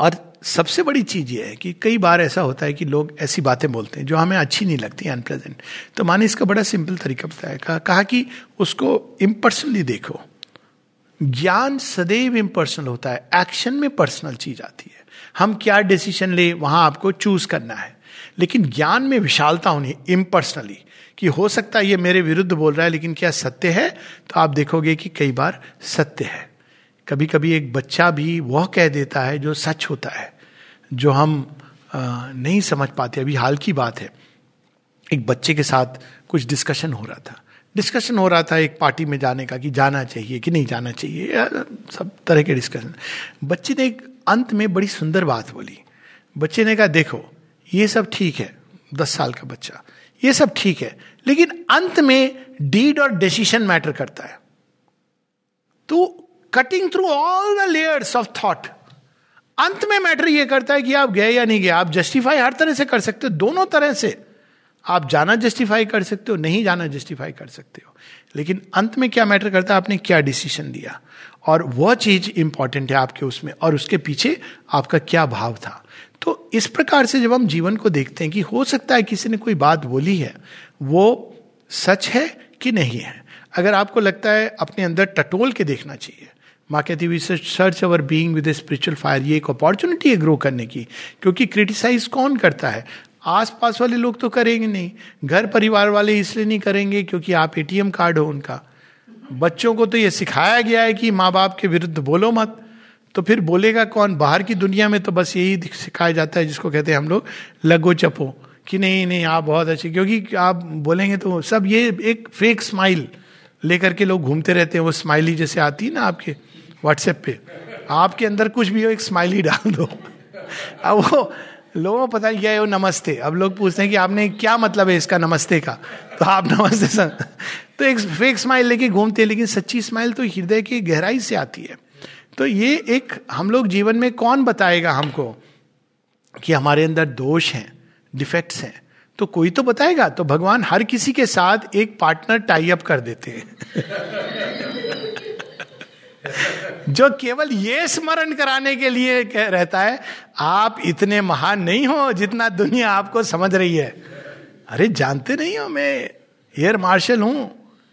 और सबसे बड़ी चीज़ ये है कि कई बार ऐसा होता है कि लोग ऐसी बातें बोलते हैं जो हमें अच्छी नहीं लगती अनप्रेजेंट तो माने इसका बड़ा सिंपल तरीका बताया कहा, कि उसको इम्पर्सनली देखो। ज्ञान सदैव इम्पर्सनल होता है एक्शन में पर्सनल चीज़ आती है। हम क्या डिसीज़न ले वहाँ आपको चूज़ करना है। लेकिन ज्ञान में विशालता होनी इम्पर्सनली कि हो सकता है ये मेरे विरुद्ध बोल रहा है लेकिन क्या सत्य है? तो आप देखोगे कि कई बार सत्य है। कभी कभी एक बच्चा भी वह कह देता है जो सच होता है जो हम आ, नहीं समझ पाते। अभी हाल की बात है। एक बच्चे के साथ कुछ डिस्कशन हो रहा था। डिस्कशन हो रहा था एक पार्टी में जाने का कि जाना चाहिए कि नहीं जाना चाहिए सब तरह के डिस्कशन बच्चे ने एक अंत में बड़ी सुंदर बात बोली। बच्चे ने कहा, देखो, ये सब ठीक है, दस साल का बच्चा, ये सब ठीक है, लेकिन अंत में डीड और डिसीशन मैटर करता है। तो cutting through all the layers of thought अंत में मैटर ये करता है कि आप गए या नहीं गए, आप जस्टिफाई हर तरह से कर सकते हो, दोनों तरह से। आप जाना जस्टिफाई कर सकते हो, नहीं जाना जस्टिफाई कर सकते हो। लेकिन अंत में क्या मैटर करता है? आपने क्या डिसीज़न दिया? और वह चीज़ इंपॉर्टेंट है आपके उसमें, और उसके पीछे आपका क्या भाव था? तो इस प्रकार से जब हम जीवन को देखते हैं कि हो सकता है किसी ने कोई बात बोली है, वो सच है कि नहीं है? अगर आपको लगता है अपने अंदर टटोल के देखना चाहिए, माँ कहती हुई search our being with spiritual fire ये एक अपॉर्चुनिटी है ग्रो करने की, क्योंकि क्रिटिसाइज कौन करता है? आसपास वाले लोग तो करेंगे नहीं। घर परिवार वाले इसलिए नहीं करेंगे क्योंकि आप एटीएम कार्ड हो उनका। बच्चों को तो ये सिखाया गया है कि माँ बाप के विरुद्ध बोलो मत। तो फिर बोलेगा कौन? बाहर की दुनिया में तो बस यही सिखाया जाता है जिसको कहते हैं हम लोग, लगो चपो। कि नहीं नहीं, आप बहुत अच्छे क्योंकि आप बोलेंगे तो सब ये एक फेक स्माइल लेकर के लोग घूमते रहते हैं। वो स्माइली जैसे आती है ना आपके व्हाट्सएप पे। आपके अंदर कुछ भी हो, एक स्माइली डाल दो। अब वो लोगों को पता नहीं वो नमस्ते। अब लोग पूछते हैं कि आपने क्या मतलब है इसका नमस्ते का? तो आप नमस्ते सर तो एक फेक स्माइल लेके घूमते हैं, लेकिन सच्ची स्माइल तो हृदय की गहराई से आती है। तो ये एक हम लोग जीवन में कौन बताएगा हमको कि हमारे अंदर दोष हैं डिफेक्ट्स हैं? तो कोई तो बताएगा। तो भगवान हर किसी के साथ एक पार्टनर टाई अप कर देते हैं। जो केवल ये स्मरण कराने के लिए रहता है, आप इतने महान नहीं हो जितना दुनिया आपको समझ रही है। अरे, जानते नहीं हो मैं, एयर मार्शल हूँ,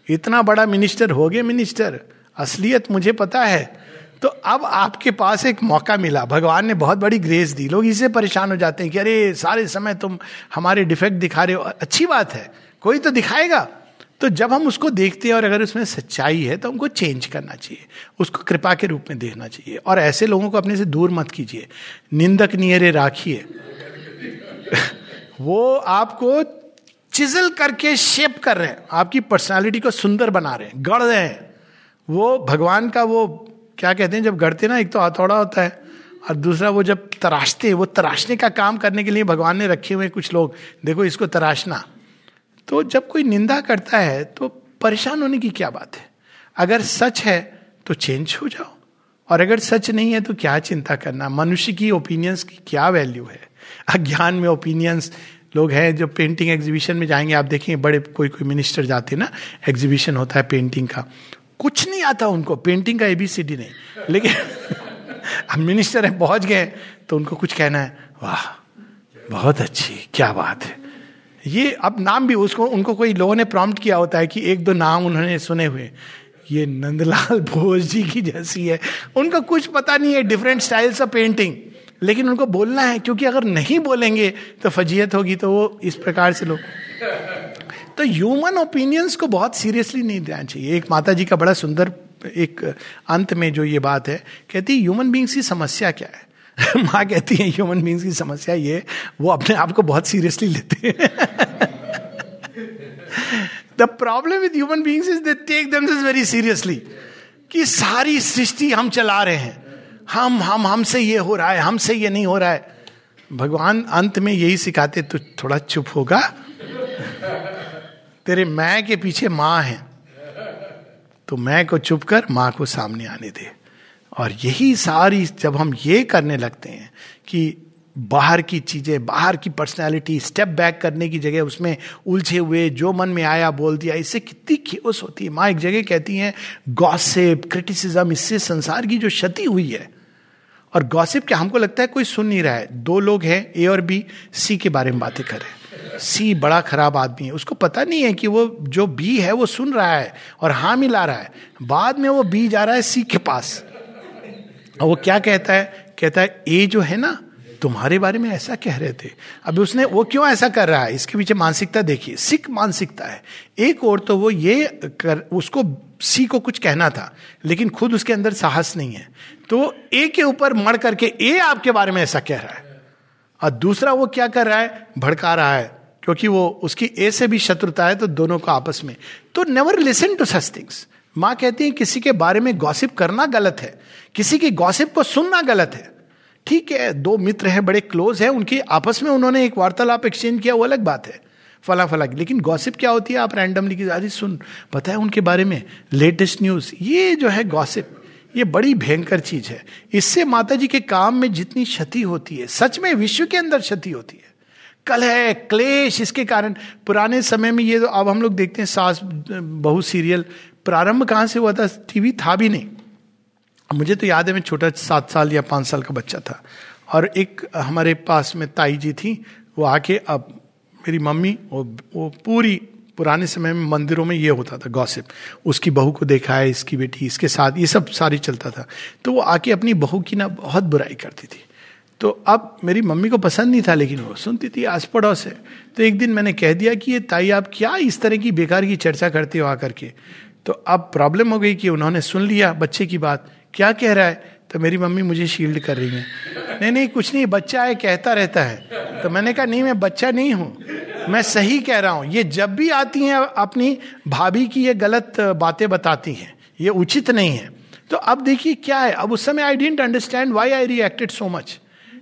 इतना बड़ा मिनिस्टर हो गए मिनिस्टर, असलियत मुझे पता है। तो अब आपके पास एक मौका मिला, भगवान ने बहुत बड़ी ग्रेस दी। लोग इसे परेशान हो जाते हैं कि अरे, सारे समय तुम हमारे डिफेक्ट दिखा रहे हो, अच्छी बात है, कोई तो दिखाएगा। तो जब हम उसको देखते हैं और अगर उसमें सच्चाई है तो हमको चेंज करना चाहिए। उसको कृपा के रूप में देखना चाहिए। और ऐसे लोगों को अपने से दूर मत कीजिए। निंदक नियरे राखिए। वो आपको चिजल करके शेप कर रहे हैं। आपकी पर्सनालिटी को सुंदर बना रहे हैं। गढ़ रहे हैं। वो भगवान का वो, क्या कहते हैं, जब गढ़ते ना, एक तो हथौड़ा होता है और दूसरा वो जब तराशते हैं, वो तराशने का काम करने के लिए भगवान ने रखे हुए कुछ लोग। देखो, इसको तराशना। तो जब कोई निंदा करता है तो परेशान होने की क्या बात है? अगर सच है तो चेंज हो जाओ। और अगर सच नहीं है तो क्या चिंता करना? मनुष्य की ओपिनियंस की क्या वैल्यू है? अज्ञान में ओपिनियंस लोग हैं जो पेंटिंग एग्जीबिशन में जाएँगे। आप देखेंगे बड़े कोई कोई मिनिस्टर जाते हैं ना एग्जीबिशन होता है पेंटिंग का। कुछ नहीं आता उनको पेंटिंग का एबीसीडी नहीं। लेकिन अब मिनिस्टर हैं, पहुँच गए तो उनको कुछ कहना है, वाह, बहुत अच्छी, क्या बात है। ये अब नाम भी उसको, उनको कोई लोगों ने प्रॉम्प्ट किया होता है कि एक दो नाम उन्होंने सुने हुए। ये नंदलाल बोस जी की जैसी है। उनका कुछ पता नहीं है डिफरेंट स्टाइल्स ऑफ़ पेंटिंग लेकिन उनको बोलना है, क्योंकि अगर नहीं बोलेंगे तो फजीयत होगी तो वो इस प्रकार से लोग। तो ह्यूमन ओपिनियंस को बहुत सीरियसली नहीं देना चाहिए। एक माता जी का बड़ा सुंदर एक अंत में जो ये बात है, कहती ह्यूमन बींग्स की समस्या क्या है? माँ कहती है ह्यूमन बींग्स की समस्या ये, वो अपने आप को बहुत सीरियसली लेते हैं. The problem with human beings is they take them very seriously कि सारी सृष्टि हम चला रहे हैं। हम हम, हमसे ये हो रहा है, हमसे ये नहीं हो रहा है। भगवान अंत में यही सिखाते तो थोड़ा चुप होगा। तेरे मैं के पीछे माँ है। तो मैं को चुप कर, माँ को सामने आने दे। और यही सारी जब हम ये करने लगते हैं कि बाहर की चीज़ें, बाहर की पर्सनैलिटी स्टेप बैक करने की जगह उसमें उलझे हुए, जो मन में आया, बोल दिया, इससे कितनी खेस होती है। माँ एक जगह कहती हैं गॉसिप क्रिटिसिज्म इससे संसार की जो क्षति हुई है। और गॉसिप क्या हमको लगता है कोई सुन नहीं रहा है? दो लोग हैं ए और बी सी के बारे में बातें कर रहे हैं। सी बड़ा खराब आदमी है। उसको पता नहीं है कि वो, जो बी है, वो सुन रहा है और हाँ मिला रहा है। बाद में वो बी जा रहा है सी के पास। और वो क्या कहता है? कहता है ए जो है ना, तुम्हारे बारे में ऐसा कह रहे थे। अभी उसने, वो क्यों ऐसा कर रहा है? इसके पीछे मानसिकता देखिए, सिख मानसिकता है। एक और तो वो ये कर, उसको सी को कुछ कहना था, लेकिन खुद उसके अंदर साहस नहीं है। तो ए के ऊपर मर करके ए आपके बारे में ऐसा कह रहा है। और दूसरा वो क्या कर रहा है? भड़का रहा है, क्योंकि वो उसकी ए से भी शत्रुता है तो दोनों को आपस में। तो never listen to such things. माँ कहती है, किसी के बारे में गॉसिप करना गलत है, किसी की गॉसिप को सुनना गलत है। ठीक है, दो मित्र हैं, बड़े क्लोज हैं, उनके आपस में उन्होंने एक वार्तालाप एक्सचेंज किया, वो अलग बात है फला फला की लेकिन गॉसिप क्या होती है? आप रैंडमली की अरे सुन पता है उनके बारे में लेटेस्ट न्यूज़ ये जो है गॉसिप ये बड़ी भयंकर चीज़ है। इससे माता जी के काम में जितनी क्षति होती है, सच में विश्व के अंदर क्षति होती है। कल है, क्लेश, इसके कारण। पुराने समय में ये तो अब हम लोग देखते हैं, सास, बहु सीरियल प्रारंभ कहाँ से हुआ था? टीवी था भी नहीं। मुझे तो याद है मैं छोटा सात साल या पाँच साल का बच्चा था। और एक हमारे पास में ताई जी थी वो आके अब मेरी मम्मी वो, वो पूरी पुराने समय में मंदिरों में ये होता था गॉसिप उसकी बहू को देखा है इसकी बेटी इसके साथ ये सब सारी चलता था। तो वो आके अपनी बहू की ना बहुत बुराई करती थी। तो अब मेरी मम्मी को पसंद नहीं था लेकिन वो सुनती थी आस पड़ोस है तो एक दिन मैंने कह दिया कि ये ताई आप क्या इस तरह की बेकार की चर्चा करते हो आकर के? तो अब प्रॉब्लम हो गई कि उन्होंने सुन लिया बच्चे की बात। क्या कह रहा है? तो मेरी मम्मी मुझे शील्ड कर रही है। नहीं नहीं, कुछ नहीं, बच्चा है, कहता रहता है। तो मैंने कहा, नहीं, मैं बच्चा नहीं हूँ। मैं सही कह रहा हूँ। ये जब भी आती हैं, अपनी भाभी की ये गलत बातें बताती हैं, ये उचित नहीं है। तो अब देखिए क्या है। अब उस समय I didn't understand why I reacted so much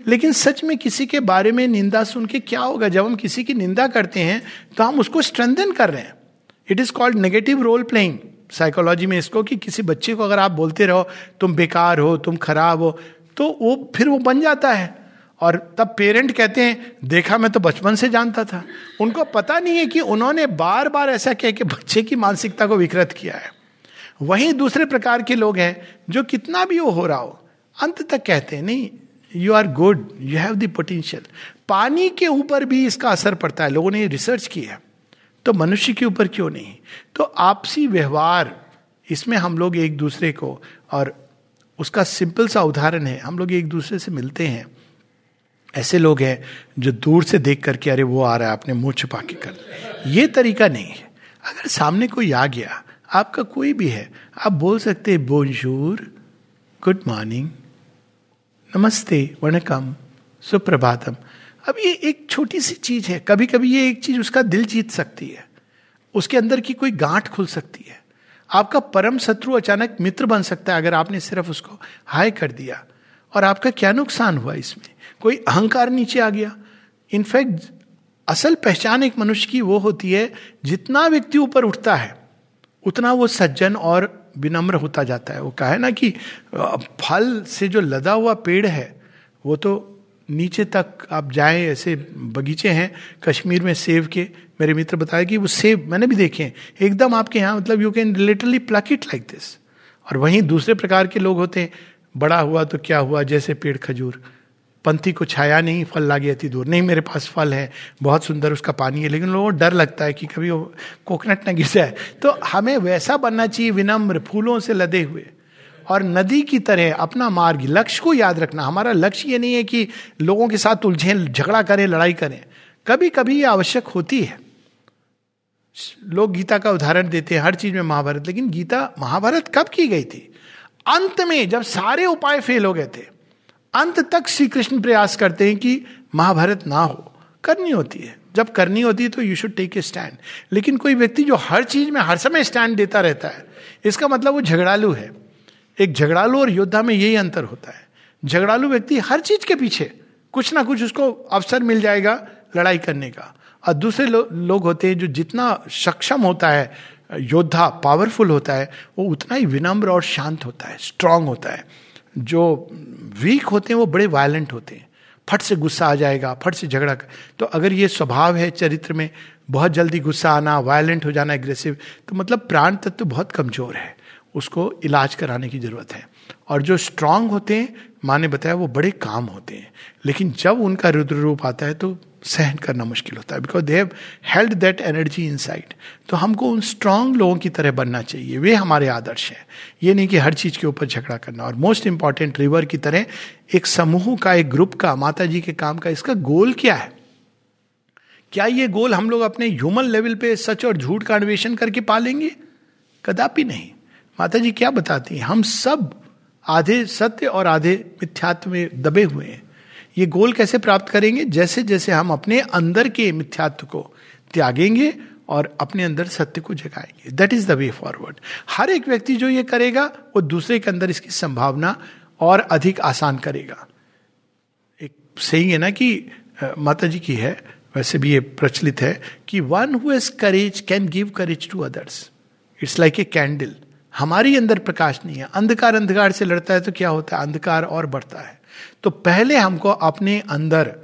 लेकिन सच में किसी के बारे में निंदा सुन के क्या होगा? जब हम किसी की निंदा करते हैं तो हम उसको स्ट्रेंथन कर रहे हैं। It is called negative role playing psychology में इसको कि किसी बच्चे को अगर आप बोलते रहो, तुम बेकार हो, तुम खराब हो तो वो फिर वो बन जाता है। और तब पेरेंट कहते हैं, देखा मैं तो बचपन से जानता था। उनको पता नहीं है कि उन्होंने बार बार ऐसा कह के बच्चे की मानसिकता को विकृत किया है। वहीं दूसरे प्रकार के लोग हैं, जो कितना भी वो हो रहा हो, अंत तक कहते हैं, नहीं you are good you have the potential पानी के ऊपर भी इसका असर पड़ता है। लोगों ने रिसर्च किया तो मनुष्य के ऊपर क्यों नहीं? तो आपसी व्यवहार, इसमें हम लोग एक दूसरे को, और उसका सिंपल सा उदाहरण है, हम लोग एक दूसरे से मिलते हैं। ऐसे लोग हैं जो दूर से देख करके, अरे वो आ रहा है, आपने मुँह छुपा के कर ये तरीका नहीं है। अगर सामने कोई आ गया, आपका कोई भी है, आप बोल सकते हैं बोंजूर गुड मॉर्निंग नमस्ते वनकम सुप्रभातम। अब ये एक छोटी सी चीज़ है। कभी कभी ये एक चीज़ उसका दिल जीत सकती है। उसके अंदर की कोई गांठ खुल सकती है। आपका परम शत्रु अचानक मित्र बन सकता है अगर आपने सिर्फ़ उसको हाय कर दिया। और आपका क्या नुकसान हुआ इसमें? कोई अहंकार नीचे आ गया। इनफैक्ट, असल पहचान एक मनुष्य की वो होती है, जितना व्यक्ति ऊपर उठता है, उतना वो सज्जन और विनम्र होता जाता है। वो कहा है ना कि फल से जो लदा हुआ पेड़ है, वो तो नीचे तक आप जाएँ, ऐसे बगीचे हैं कश्मीर में सेब के, मेरे मित्र बताया कि वो सेब मैंने भी देखे हैं। एकदम आपके यहाँ मतलब you can literally pluck it like this और वहीं दूसरे प्रकार के लोग होते हैं, बड़ा हुआ तो क्या हुआ, जैसे पेड़ खजूर। पंथी को छाया नहीं, फल लागे अति दूर। नहीं, मेरे पास फल है, बहुत सुंदर उसका पानी है, लेकिन लोगों को डर लगता है कि कभी वो कोकोनट ना गिर जाए। तो हमें वैसा बनना चाहिए, विनम्र, फूलों से लदे हुए। और नदी की तरह अपना मार्ग, लक्ष्य को याद रखना। हमारा लक्ष्य ये नहीं है कि लोगों के साथ उलझे, झगड़ा करें, लड़ाई करें। कभी कभी ये आवश्यक होती है। लोग गीता का उदाहरण देते हैं, हर चीज़ में महाभारत। लेकिन गीता महाभारत कब की गई थी? अंत में जब सारे उपाय फेल हो गए थे, अंत तक श्री कृष्ण प्रयास करते हैं कि महाभारत ना हो। करनी होती है। जब करनी होती है तो you should take a stand लेकिन कोई व्यक्ति जो हर चीज़ में, हर समय स्टैंड देता रहता है, इसका मतलब वो झगड़ालू है। एक झगड़ालू और योद्धा में यही अंतर होता है। झगड़ालू व्यक्ति हर चीज़ के पीछे कुछ ना कुछ उसको अवसर मिल जाएगा लड़ाई करने का। और दूसरे लो, लोग होते हैं जो जितना सक्षम होता है योद्धा पावरफुल होता है वो उतना ही विनम्र और शांत होता है स्ट्रांग होता है। जो वीक होते हैं वो बड़े वायलेंट होते हैं। फट से गुस्सा आ जाएगा फट से झगड़ा कर तो अगर ये स्वभाव है चरित्र में बहुत जल्दी गुस्सा आना वायलेंट हो जाना एग्रेसिव तो मतलब प्राण तत्व तो बहुत कमज़ोर है। उसको इलाज कराने की ज़रूरत है। और जो स्ट्रांग होते हैं, माँ ने बताया वो बड़े काम होते हैं। लेकिन जब उनका रुद्र रूप आता है तो सहन करना मुश्किल होता है। Because they have held that energy in तो हमको उन स्ट्रांग लोगों की तरह बनना चाहिए। वे हमारे आदर्श हैं। ये नहीं कि हर चीज़ के ऊपर झगड़ा करना। और मोस्ट इंपॉर्टेंट रिवर की तरह एक समूह का, एक ग्रुप का माता जी के काम का, इसका गोल क्या है? क्या ये गोल हम लोग अपने ह्यूमन लेवल पे सच और झूठ का अन्वेषण करके पालेंगे? कदापि नहीं। माता जी क्या बताती हैं? हम सब आधे सत्य और आधे मिथ्यात्व में दबे हुए हैं। ये गोल कैसे प्राप्त करेंगे? जैसे जैसे हम अपने अंदर के मिथ्यात्व को त्यागेंगे और अपने अंदर सत्य को जगाएँगे। That is the way forward हर एक व्यक्ति जो ये करेगा, वो दूसरे के अंदर इसकी संभावना और अधिक आसान करेगा। एक सही है ना कि माता जी की है, वैसे भी ये प्रचलित है कि one has courage can give courage to others it's like a candle हमारी अंदर प्रकाश नहीं है। अंधकार अंधकार से लड़ता है तो क्या होता है? अंधकार और बढ़ता है। तो पहले हमको अपने अंदर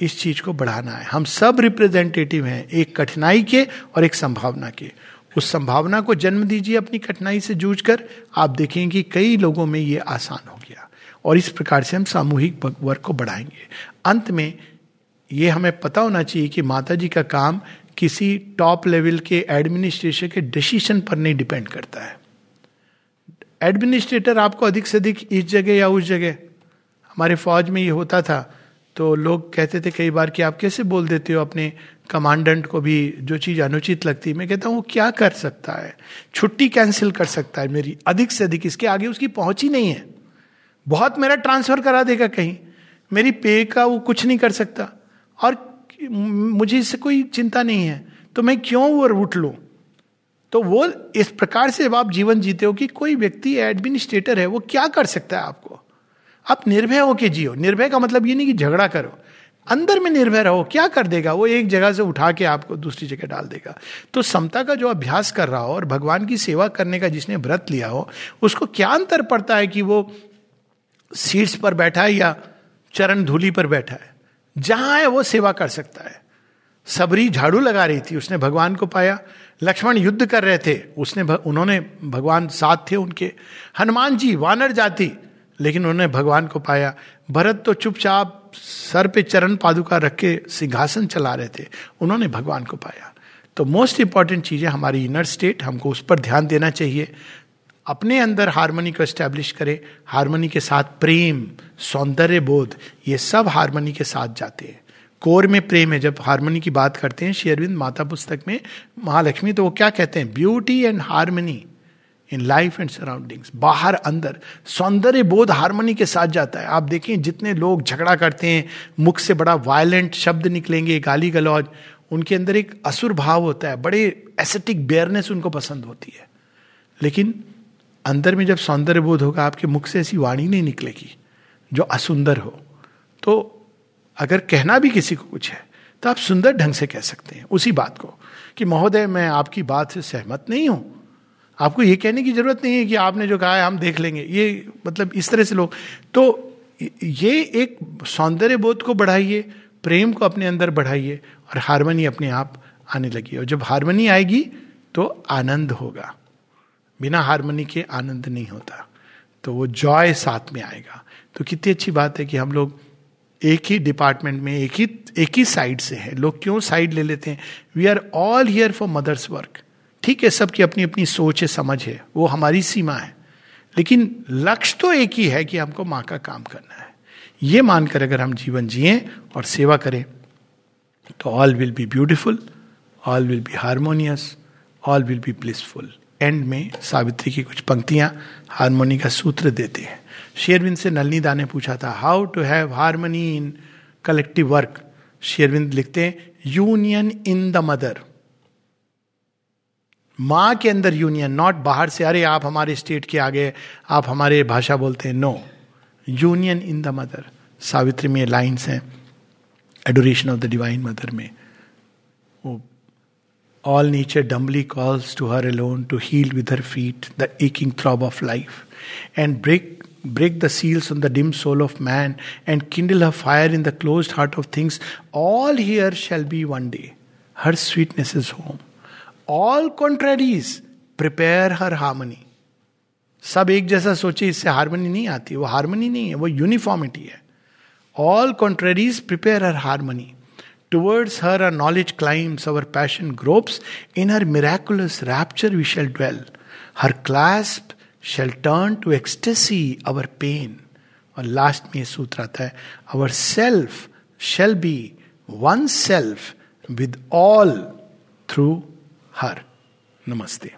इस चीज़ को बढ़ाना है। हम सब रिप्रेजेंटेटिव हैं, एक कठिनाई के और एक संभावना के। उस संभावना को जन्म दीजिए अपनी कठिनाई से जूझ कर आप देखेंगे कि कई लोगों में ये आसान हो गया। और इस प्रकार से हम सामूहिक वर्क को बढ़ाएँगे। अंत में ये हमें पता होना चाहिए कि माता जी का काम किसी टॉप लेवल के एडमिनिस्ट्रेशन के डिसीशन पर नहीं डिपेंड करता है। एडमिनिस्ट्रेटर आपको अधिक से अधिक इस जगह या उस जगह। हमारे फौज में ये होता था तो लोग कहते थे कई बार कि आप कैसे बोल देते हो अपने कमांडेंट को भी, जो चीज़ अनुचित लगती है। मैं कहता हूँ, वो क्या कर सकता है? छुट्टी कैंसिल कर सकता है मेरी, अधिक से अधिक। इसके आगे उसकी पहुँच ही नहीं है। बहुत मेरा ट्रांसफ़र करा देगा कहीं। मेरी पे का वो कुछ नहीं कर सकता। और मुझे इससे कोई चिंता नहीं है। तो मैं क्यों वो उठ लूँ? तो वो इस प्रकार से जब आप जीवन जीते हो कि कोई व्यक्ति एडमिनिस्ट्रेटर है, वो क्या कर सकता है आपको? आप निर्भय होके जियो। निर्भय का मतलब ये नहीं कि झगड़ा करो। अंदर में निर्भय रहो, क्या कर देगा? वो एक जगह से उठा के आपको दूसरी जगह डाल देगा। तो समता का जो अभ्यास कर रहा हो और भगवान की सेवा करने का जिसने व्रत लिया हो, उसको क्या अंतर पड़ता है कि वो सीट्स पर बैठा है या चरण धूली पर बैठा है? जहाँ है वो सेवा कर सकता है। सबरी झाड़ू लगा रही थी, उसने भगवान को पाया। लक्ष्मण युद्ध कर रहे थे, उसने उन्होंने भगवान साथ थे उनके। हनुमान जी वानर जाति, लेकिन उन्होंने भगवान को पाया। भरत तो चुपचाप सर पे चरण पादुका रख के सिंहासन चला रहे थे, उन्होंने भगवान को पाया। तो मोस्ट इंपॉर्टेंट चीज़ है, हमारी इनर स्टेट हमको उस पर ध्यान देना चाहिए। अपने अंदर हारमोनी को एस्टेब्लिश करें हारमोनी के साथ प्रेम, सौंदर्य बोध, ये सब हारमोनी के साथ जाते हैं। कोर में प्रेम है, जब हारमोनी की बात करते हैं शेरविंद माता पुस्तक में, महालक्ष्मी तो वो क्या कहते हैं? Beauty and harmony in life and surroundings बाहर, अंदर। सौंदर्य बोध हारमोनी के साथ जाता है। आप देखें जितने लोग झगड़ा करते हैं, मुख से बड़ा वायलेंट शब्द निकलेंगे, गाली गलौज, उनके अंदर एक असुर भाव होता है। बड़े एसेटिक बेयरनेस उनको पसंद होती है। लेकिन अंदर में जब सौंदर्य बोध होगा, आपके मुख से ऐसी वाणी नहीं निकलेगी, जो असुंदर हो। तो अगर कहना भी किसी को कुछ है तो आप सुंदर ढंग से कह सकते हैं। उसी बात को कि, महोदय, मैं आपकी बात से सहमत नहीं हूँ। आपको ये कहने की ज़रूरत नहीं है कि आपने जो कहा है, हम देख लेंगे। ये मतलब इस तरह से लोग। तो ये एक सौंदर्य बोध को बढ़ाइए, प्रेम को अपने अंदर बढ़ाइए और हारमोनी अपने आप आने लगी। और जब हारमोनी आएगी तो आनंद होगा। बिना हारमोनी के आनंद नहीं होता। तो वो जॉय साथ में आएगा। तो कितनी अच्छी बात है कि हम लोग एक ही डिपार्टमेंट में, एक ही एक ही साइड से है। लोग क्यों साइड ले लेते हैं? We are all here for mother's work ठीक है, सबकी अपनी अपनी सोच है, समझ है। वो हमारी सीमा है। लेकिन लक्ष्य तो एक ही है कि हमको माँ का काम करना है। ये मानकर अगर हम जीवन जिए और सेवा करें तो all will be beautiful all will be harmonious all will be blissful end में सावित्री की कुछ पंक्तियाँ हारमोनी का सूत्र देते हैं। शेरविंद से नलनी दा ने पूछा था how to have harmony in collective work शेयरविंद लिखते हैं यूनियन इन द मदर माँ के अंदर यूनियन नॉट बाहर से, अरे, आप हमारे स्टेट के आगे, आप हमारे भाषा बोलते हैं। No union in the mother Savitri में लाइन्स हैं adoration of the divine mother में। वो all nature dumbly calls to her alone to heal with her feet the aching throb of life and break break the seals on the dim soul of man and kindle a fire in the closed heart of things, all here shall be one day. Her sweetness is home. All contraries prepare her harmony. सब एक जैसा सोचे इससे हारमोनी नहीं आती वो हारमोनी नहीं है वो यूनिफॉर्मिटी है all contraries prepare her harmony towards her a knowledge climbs our passion gropes in her miraculous rapture we shall dwell her clasp shall turn to ecstasy our pain और लास्ट में सूत्र आता है our self shall be one self with all through her नमस्ते।